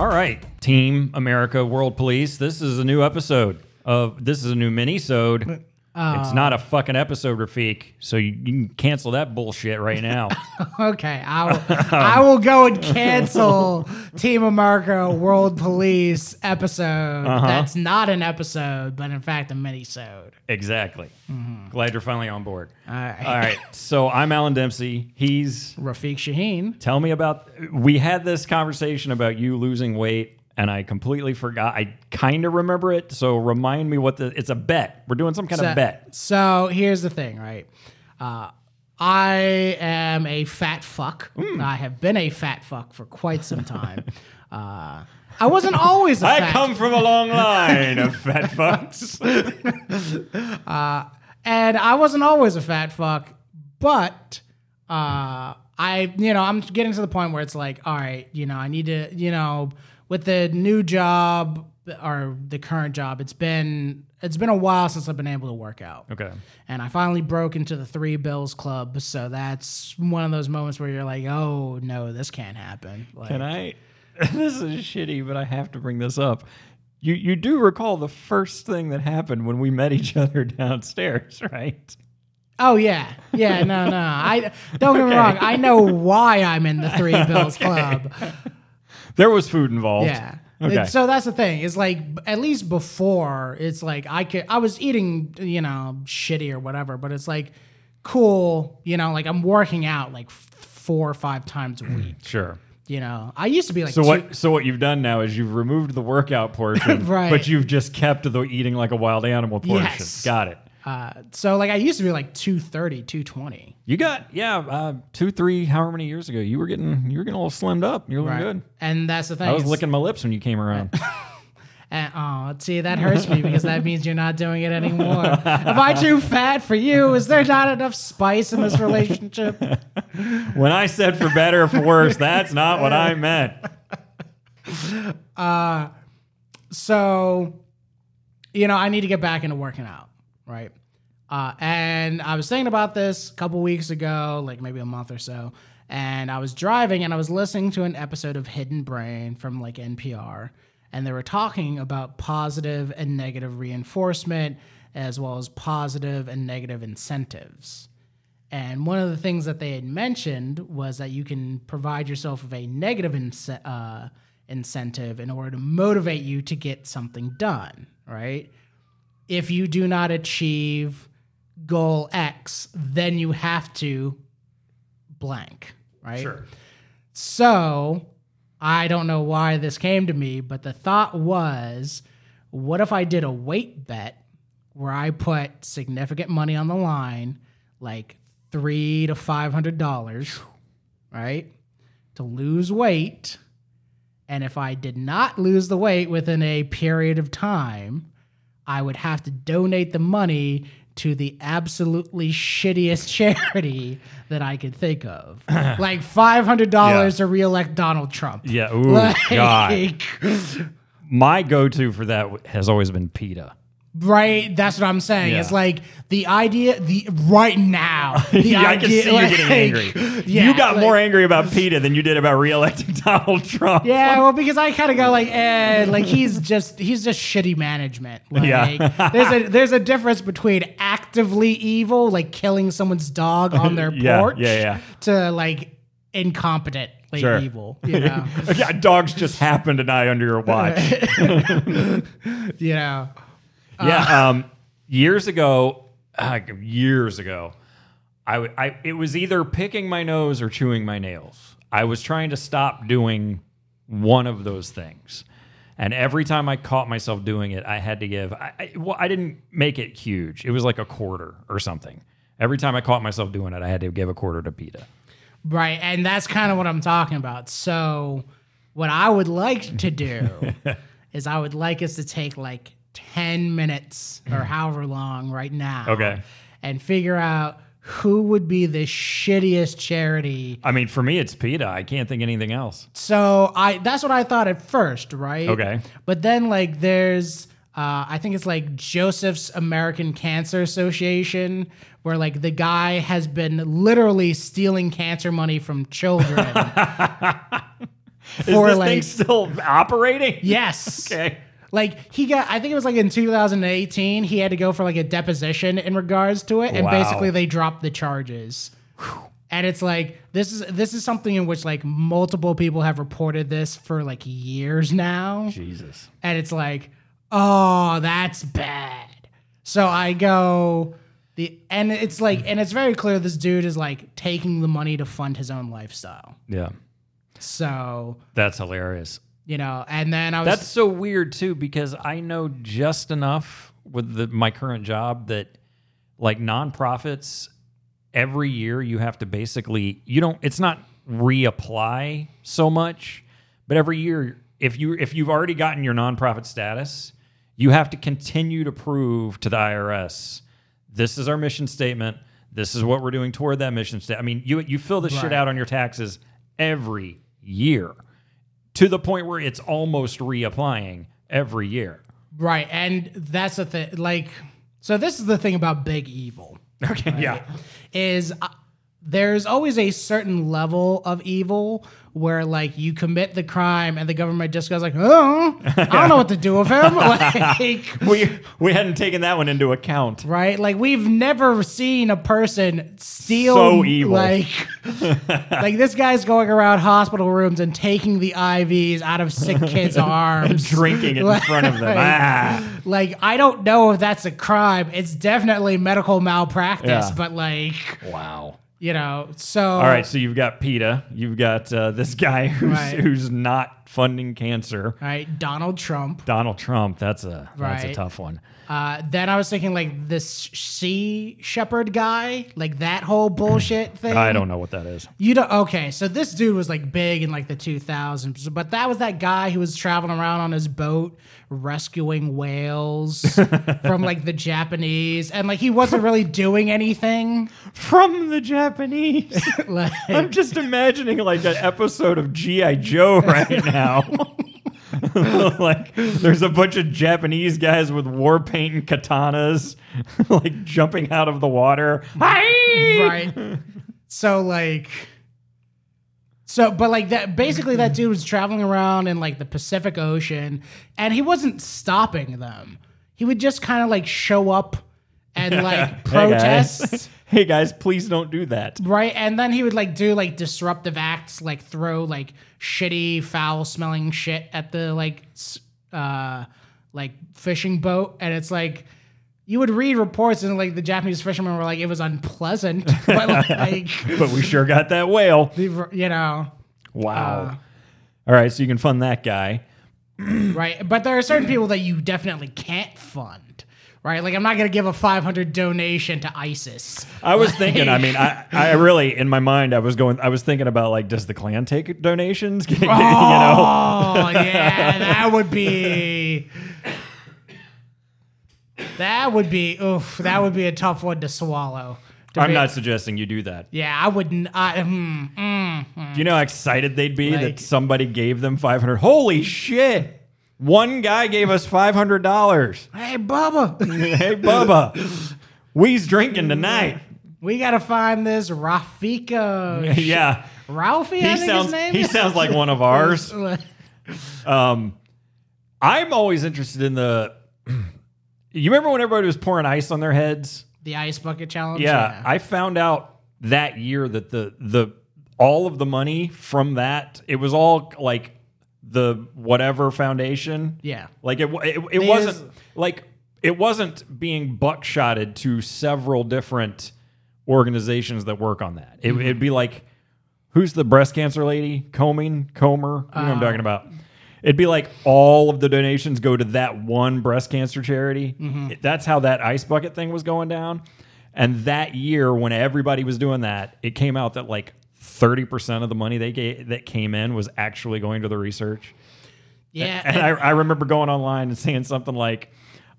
All right, Team America World Police. This is a new episode of this is a new mini-sode. it's um, not a fucking episode, Rafik. So you, you can cancel that bullshit right now. Okay, I will, I will go and cancel Team America World Police episode. Uh-huh. That's not an episode, but in fact a mini-sode. exactly. Mm-hmm. Glad you're finally on board. All right. All right. So I'm Alan Dempsey. He's Rafik Shaheen. Tell me about. We had this conversation about you losing weight, and I completely forgot. I kind of remember it, so remind me what the. It's a bet. We're doing some kind So, of bet. so here's the thing, right? Uh, I am a fat fuck. Hmm. I have been a fat fuck for quite some time. uh, I wasn't always a I fat fuck. I come from a long line of fat fucks. and I wasn't always a fat fuck, but uh, I, you know, I'm getting to the point where it's like, all right, you know, I need to, you know, with the new job or the current job, it's been it's been a while since I've been able to work out. Okay. And I finally broke into the Three Bills Club, so that's one of those moments where you're like, "Oh no, this can't happen." Like, Can I? This is shitty, but I have to bring this up. You you do recall the first thing that happened when we met each other downstairs, right? Oh yeah, yeah, no, no. I don't get me wrong. I know why I'm in the Three Bills Club. There was food involved. Yeah. Okay. So that's the thing. It's like at least before, it's like I could I was eating, you know, shitty or whatever, but it's like cool, you know, like I'm working out like f- four or five times a mm, week. Sure. You know, I used to be like So two- what? So what you've done now is you've removed the workout portion, Right. but you've just kept the eating like a wild animal portion. Yes. Got it. Uh, so like I used to be like 230, 220. You got yeah, uh, two, three, however many years ago, you were getting you were getting a little slimmed up. You were looking good. And that's the thing. I was licking my lips when you came around. And, oh, see, that hurts me because that means you're not doing it anymore. Am I too fat for you? Is there not enough spice in this relationship? when I said for better or for worse, that's not what I meant. Uh, so you know i need to get back into working out right uh, and i was thinking about this a couple weeks ago like maybe a month or so and i was driving and i was listening to an episode of hidden brain from like npr and they were talking about positive and negative reinforcement as well as positive and negative incentives and one of the things that they had mentioned was that you can provide yourself with a negative ince- uh, incentive in order to motivate you to get something done, right? If you do not achieve goal X, then you have to blank, right? Sure. So I don't know why this came to me, but the thought was what if I did a weight bet where I put significant money on the line, like three to five hundred dollars, right? To lose weight. And if I did not lose the weight within a period of time, I would have to donate the money to the absolutely shittiest charity that I could think of. like $500 Yeah. to reelect Donald Trump. Yeah. Ooh, Like, God. My go-to for that has always been PETA. Right, that's what I'm saying. Yeah. It's like the idea, the right now, the yeah, I can idea, see you getting angry. Yeah, you got like- more angry about PETA than you did about re-electing Donald Trump. Yeah, well, because I kind of go like, eh, like he's just he's just shitty management. Like, Yeah. there's a there's a difference between actively evil, like killing someone's dog on their porch, yeah, yeah. to like incompetently Sure. evil. You know, yeah, dogs just happen to die under your watch. you know. Yeah. Um, years ago, uh, years ago, I, w- I it was either picking my nose or chewing my nails. I was trying to stop doing one of those things, and every time I caught myself doing it, I had to give. I, I, well, I didn't make it huge. It was like a quarter or something. Every time I caught myself doing it, I had to give a quarter to PETA. Right, and that's kind of what I'm talking about. So, what I would like to do is I would like us to take like 10 minutes or however long right now. Okay. And figure out who would be the shittiest charity. I mean, for me, it's PETA. I can't think anything else. So, I that's what I thought at first, right? Okay. But then like there's uh, I think it's like Joseph's American Cancer Association, where like the guy has been literally stealing cancer money from children Is this like thing still operating? yes. Okay. Like he got, I think it was like in 2018, he had to go for like a deposition in regards to it, and Wow. basically they dropped the charges. And it's like this is this is something in which like multiple people have reported this for like years now, Jesus. and it's like, oh, that's bad. So I go the and it's like and it's very clear this dude is like taking the money to fund his own lifestyle. Yeah. So That's hilarious. You know, and then I was That's so weird too because I know just enough with the, my current job that like nonprofits every year you have to basically you don't it's not reapply so much but every year if you if you've already gotten your nonprofit status you have to continue to prove to the IRS this is our mission statement this is what we're doing toward that mission statement I mean you you fill this shit out on your taxes every year to the point where it's almost reapplying every year. Right, and that's the thing. Like, so this is the thing about big evil Okay, yeah. is uh, there's always a certain level of evil where like you commit the crime and the government just goes like, oh, I don't know what to do with him. like, We we hadn't taken that one into account. right? Like we've never seen a person steal So evil. like like this guy's going around hospital rooms and taking the IVs out of sick kids' arms. and Drinking it in front of them. Ah. Like I don't know if that's a crime. It's definitely medical malpractice, Yeah. but like Wow. You know, so All right, so you've got PETA. You've got uh, this guy who's Right. who's not funding cancer. right, Donald Trump. Donald Trump. That's a that's a tough one. Uh, then I was thinking like this Sea Shepherd guy, like that whole bullshit thing. I don't know what that is. You don't. Okay, so this dude was like big in like the 2000s, but that was that guy who was traveling around on his boat rescuing whales from like the Japanese, and like he wasn't really doing anything. From the Japanese. Like, I'm just imagining like an episode of G.I. Joe right now. like there's a bunch of Japanese guys with war paint and katanas like jumping out of the water. Hi! right. So like so but like that basically that dude was traveling around in like the Pacific Ocean and he wasn't stopping them. He would just kind of like show up and like protest. Hey guys, please don't do that. Right, and then he would like do like disruptive acts, like throw like shitty, foul-smelling shit at the like, uh, like fishing boat, and it's like you would read reports and like the Japanese fishermen were like it was unpleasant, but like But we sure got that whale. you know, Wow. Uh, All right, so you can fund that guy. right? But there are certain people that you definitely can't fund, right? Like I'm not gonna give a 500 donation to ISIS. I was thinking, I mean, I, I really, in my mind, I was going, I was thinking about like, does the Klan take donations? you know? Oh yeah, that would be. That would be oof. That would be a tough one to swallow. To I'm be- not suggesting you do that. Yeah, I wouldn't. I, mm, mm, mm. Do you know how excited they'd be Like- that somebody gave them 500? Holy shit! One guy gave us $500. Hey, Bubba, hey, Bubba, we's drinking tonight. we gotta find this Rafika. yeah, Ralphie, I he think sounds his name he is. sounds like one of ours. Um, I'm always interested in the. You remember when everybody was pouring ice on their heads? the ice bucket challenge. Yeah, I found out that year that the the all of the money from that it was all like the whatever foundation. yeah. Like it it, it wasn't use- like it wasn't being buckshotted to several different organizations that work on that. It, It'd be like who's the breast cancer lady? Combing, Comer, you know what I'm uh-huh. talking about. It'd be like all of the donations go to that one breast cancer charity. It- That's how that ice bucket thing was going down. And that year, when everybody was doing that, it came out that like 30% of the money they gave, that came in was actually going to the research. Yeah. And I, I remember going online and saying something like,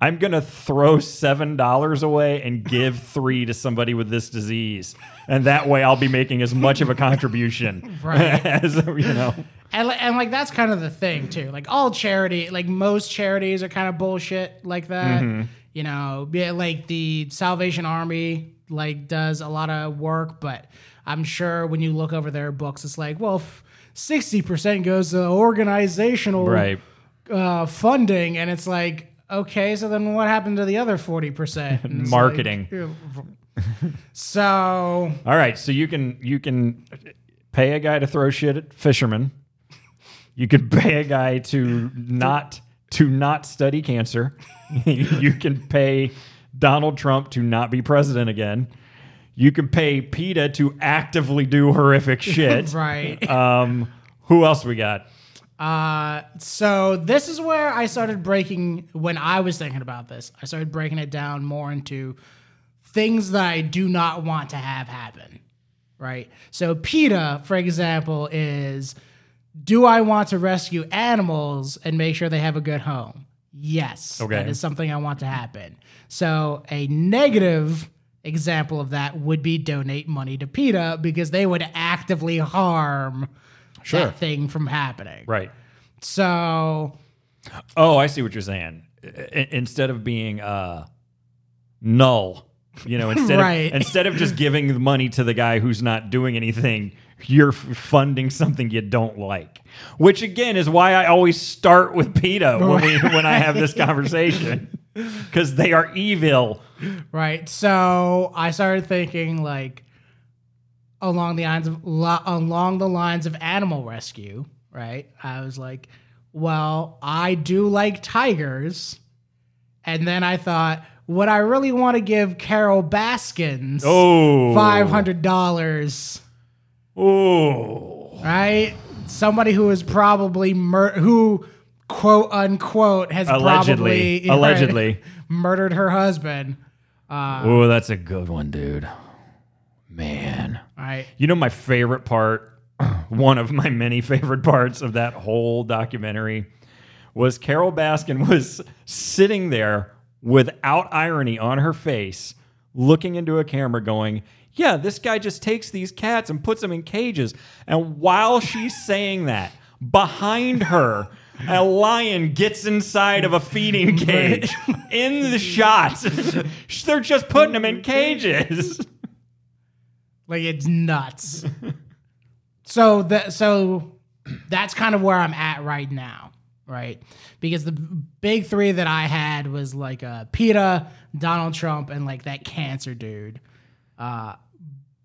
I'm going to throw $7 away and give three to somebody with this disease. And that way I'll be making as much of a contribution Right. as, you know. And, and like that's kind of the thing too. Like all charity, like most charities are kind of bullshit like that. Mm-hmm. You know, like the Salvation Army like does a lot of work, but I'm sure when you look over their books, it's like, well, 60% goes to organizational Right. uh, funding. And it's like, okay, so then what happened to the other 40%? Marketing. like- so, All right, so you can you can pay a guy to throw shit at fishermen. You could pay a guy to not to not study cancer. you can pay Donald Trump to not be president again. You can pay PETA to actively do horrific shit. right. Um, who else we got? Uh, so this is where I started breaking when I was thinking about this. I started breaking it down more into things that I do not want to have happen. Right. So PETA, for example, is do I want to rescue animals and make sure they have a good home? Yes. Okay. That is something I want to happen. So a negative example of that would be donate money to PETA because they would actively harm Sure. that thing from happening. Right. So Oh, I see what you're saying. I- instead of being uh, null, you know, instead Right. of instead of just giving the money to the guy who's not doing anything, you're f- funding something you don't like. Which again is why I always start with PETA when we, when I have this conversation because they are evil. right. So I started thinking like along the lines of lo- along the lines of animal rescue. Right. I was like, well, I do like tigers, and then I thought, would I really want to give Carole Baskins oh. Five hundred dollars? Oh, Right. Somebody who is probably mur- who quote unquote has allegedly, probably allegedly. murdered her husband. Uh, Oh, that's a good one, dude. Man. right. You know my favorite part, one of my many favorite parts of that whole documentary was Carole Baskin was sitting there without irony on her face, looking into a camera going, "Yeah, this guy just takes these cats and puts them in cages." And while she's saying that, behind her a lion gets inside of a feeding cage in the shot. They're just putting them in cages. Like it's nuts. so that so that's kind of where I'm at right now, right? Because the big three that I had was like uh, PETA, Donald Trump, and like that cancer dude. Uh,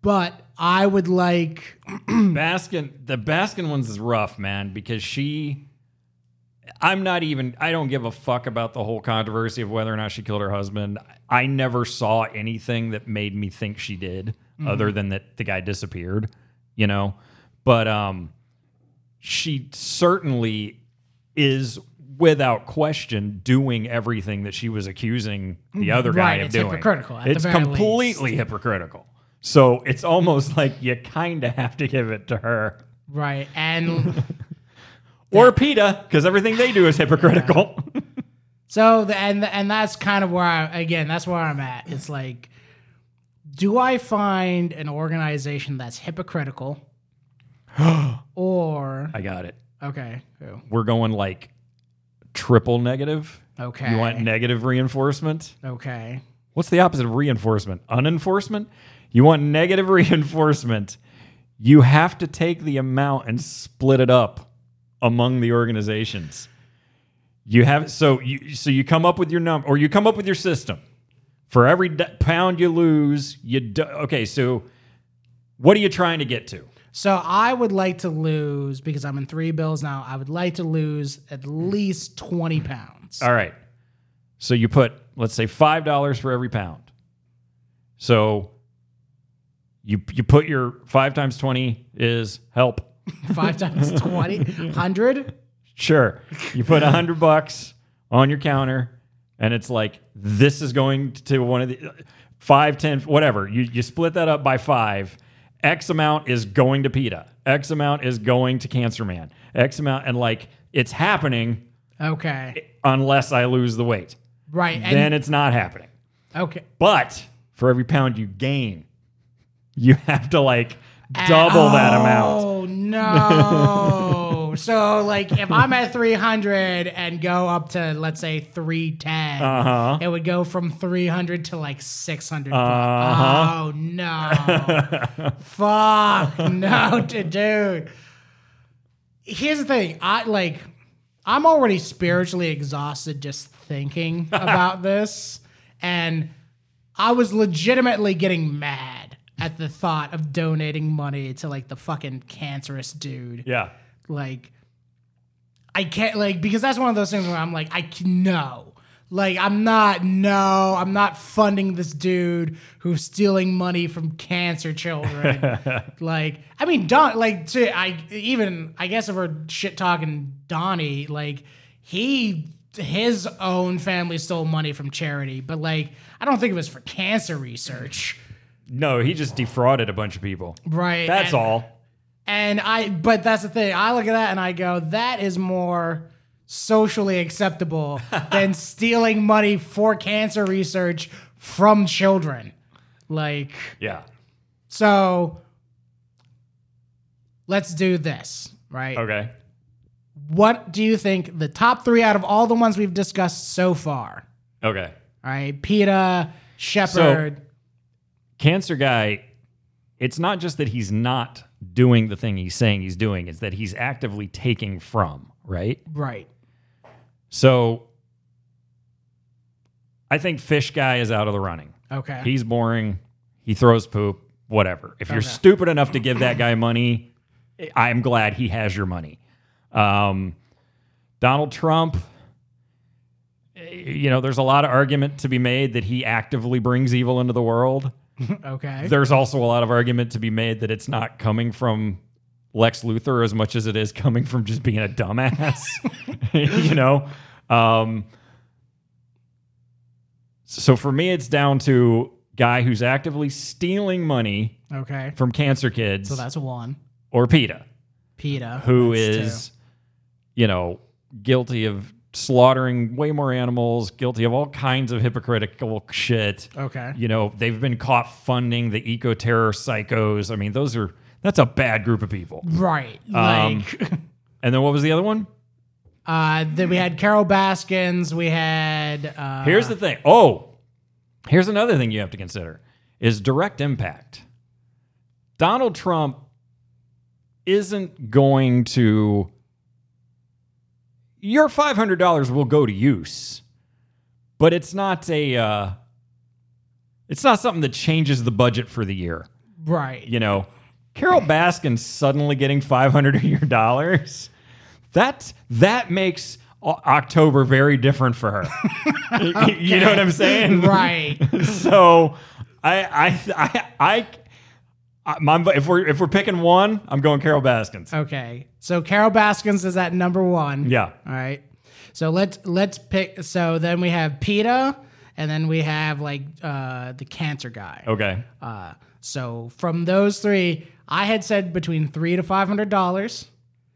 but I would like Baskin, the Baskin ones is rough, man, because she. I'm not even. I don't give a fuck about the whole controversy of whether or not she killed her husband. I never saw anything that made me think she did, other than that the guy disappeared. You know, but um, she certainly is without question doing everything that she was accusing the other guy Right, of it's doing. hypocritical, it's completely hypocritical. So it's almost like you kind of have to give it to her right and or PETA because everything they do is hypocritical. So the, and and that's kind of where I again that's where I'm at. It's like, do I find an organization that's hypocritical, or I got it. okay, who? We're going like triple negative. okay, You want negative reinforcement? okay, What's the opposite of reinforcement? Unenforcement? You want negative reinforcement. You have to take the amount and split it up among the organizations. You have so you so you come up with your number or you come up with your system. For every d- pound you lose, you do, okay. So, what are you trying to get to? So I would like to lose because I'm in three bills now. I would like to lose at least twenty pounds. All right. So you put, let's say, five dollars for every pound. So you you put your five times twenty is help. Five times twenty, hundred. Sure. You put a hundred bucks on your counter, and it's like this is going to one of the five, ten, whatever. You you split that up by five. X amount is going to PETA. X amount is going to Cancer Man. X amount, and like it's happening Okay, unless I lose the weight. right. And, then it's not happening. okay, But for every pound you gain, you have to like double that amount. Oh, No! so like, if I'm at 300 and go up to let's say 310, Uh-huh. it would go from 300 to like 600. Uh-huh. Oh no! Fuck no, dude. here's the thing. I like I'm already spiritually exhausted just thinking about this. And I was legitimately getting mad at the thought of donating money to like the fucking cancerous dude. Yeah. Like I can't like because that's one of those things where I'm like, I can no. Like I'm not no, I'm not funding this dude who's stealing money from cancer children. like I mean Don like to I even I guess if we're shit talking Donnie, like he his own family stole money from charity, but like I don't think it was for cancer research. No, he just defrauded a bunch of people. Right. That's and, all. And I but that's the thing. I look at that and I go, that is more socially acceptable than stealing money for cancer research from children. Like, Yeah. so let's do this, right? Okay. What do you think the top three out of all the ones we've discussed so far? Okay. All right, PETA, Shepherd. Cancer guy, it's not just that he's not doing the thing he's saying he's doing, it's that he's actively taking from, right? right. So I think fish guy is out of the running. Okay. He's boring. He throws poop, whatever. If you're Okay. stupid enough to give that guy money, I'm glad he has your money. Um, Donald Trump, you know, there's a lot of argument to be made that he actively brings evil into the world. okay. There's also a lot of argument to be made that it's not coming from Lex Luthor as much as it is coming from just being a dumbass. you know? Um, so for me, it's down to guy who's actively stealing money okay. from cancer kids So that's one. or PETA, PETA. who That's two. you know, guilty of slaughtering way more animals, guilty of all kinds of hypocritical shit. Okay. You know, they've been caught funding the eco terror psychos. I mean, those are that's a bad group of people. Right. Um, Like And then what was the other one? uh then we had Carole Baskins, we had uh Here's the thing. Oh, here's another thing you have to consider is direct impact. Donald Trump isn't going to your $500 will go to use. But it's not a uh it's not something that changes the budget for the year. right. you know, Carole Baskin suddenly getting 500 of your dollars. That that makes October very different for her. Y- You know what I'm saying? Right. so I I I I, I my, if we're if we're picking one, I'm going Carole Baskins. Okay. So Carole Baskins is at number one. Yeah. All right. So let's let's pick so then we have PETA and then we have like uh the cancer guy. Okay. Uh so from those three, I had said between three to five hundred dollars.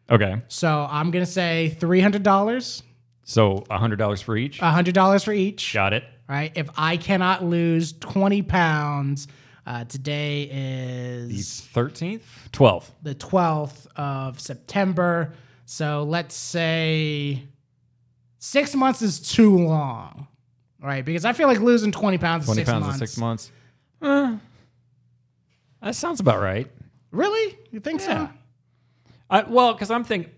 Okay. So I'm gonna say three hundred dollars, So $100 for each. hundred dollars for each. Got it. Right. If I cannot lose twenty pounds, uh, today The is 13th? 12th. the twelfth of September. So let's say six months is too long. Right, because I feel like losing twenty pounds in 20 six pounds months. in 6 months. Eh, that sounds about right. Really? You think Yeah. so? I, well, because I'm think,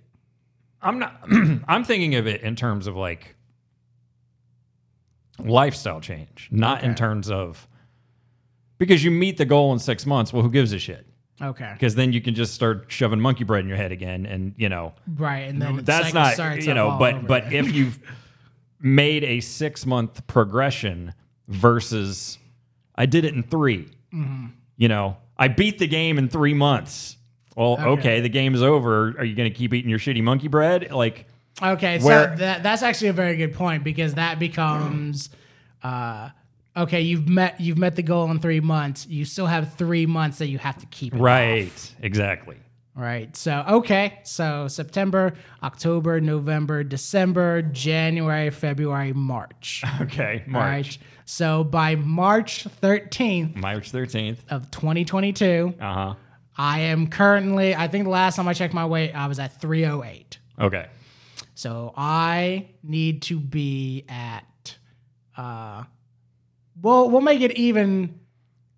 I'm not. I'm thinking of it in terms of like lifestyle change, not in terms of because you meet the goal in six months. Well, who gives a shit? Okay. Because then you can just start shoving monkey bread in your head again, and you know Right, and then that's cycle not you know. But but if you've made a six month progression versus I did it in 3 Mm-hmm. You know, I beat the game in three months. Well, okay, Okay. the is over. Are you going to keep eating your shitty monkey bread? Like, Okay, Where- so that that's actually a very good point because that becomes uh okay, you've met you've met the goal in 3 months. You still have 3 months that you have to keep it right, off, exactly. right. So okay, so September, October, November, December, January, February, March. Okay, March, right. So by March 13th March thirteenth. of 2022, Uh huh. I am currently I think the last time I checked my weight, I was at 308. Okay. So I need to be at uh well we'll make it even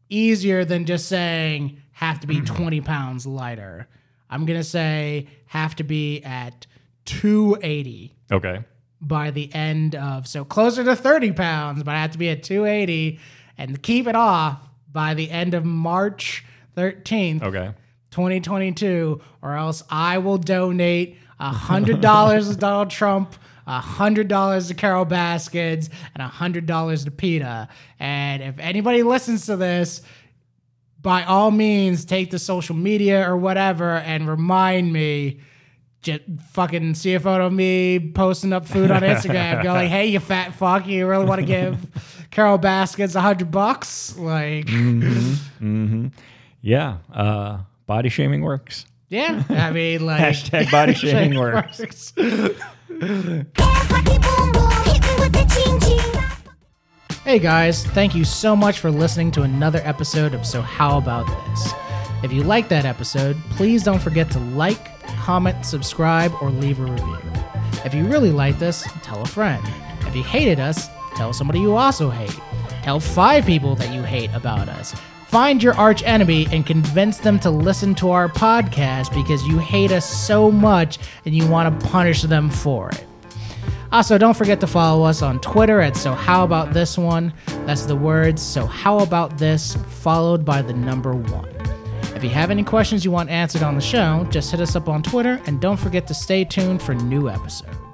easier than just saying have to be 20 pounds lighter. I'm gonna say have to be at 280 Okay. by the end of so closer to 30 pounds, but I have to be at 280 and keep it off by the end of March 13th, Okay. 2022, or else I will donate hundred dollars to Donald Trump. Hundred dollars to Carole Baskins and hundred dollars to PETA. And if anybody listens to this, by all means, take the social media or whatever and remind me. Just fucking see a photo of me posting up food on Instagram. Go like, "Hey, you fat fuck! You really want to give Carole Baskins a hundred bucks?" Like, Yeah. Uh, body shaming works. Yeah. I mean, like, Hashtag body shaming works. Hey guys, thank you so much for listening to another episode of So How About This. If you like that episode, please don't forget to like, comment, subscribe, or leave a review. If you really like this, tell a friend. If you hated us, tell somebody you also hate. Tell five people that you hate about us. Find your arch enemy and convince them to listen to our podcast because you hate us so much and you want to punish them for it. Also, don't forget to follow us on Twitter at So How About This One. That's the words So How About This, followed by the number one. If you have any questions you want answered on the show, just hit us up on Twitter and don't forget to stay tuned for new episodes.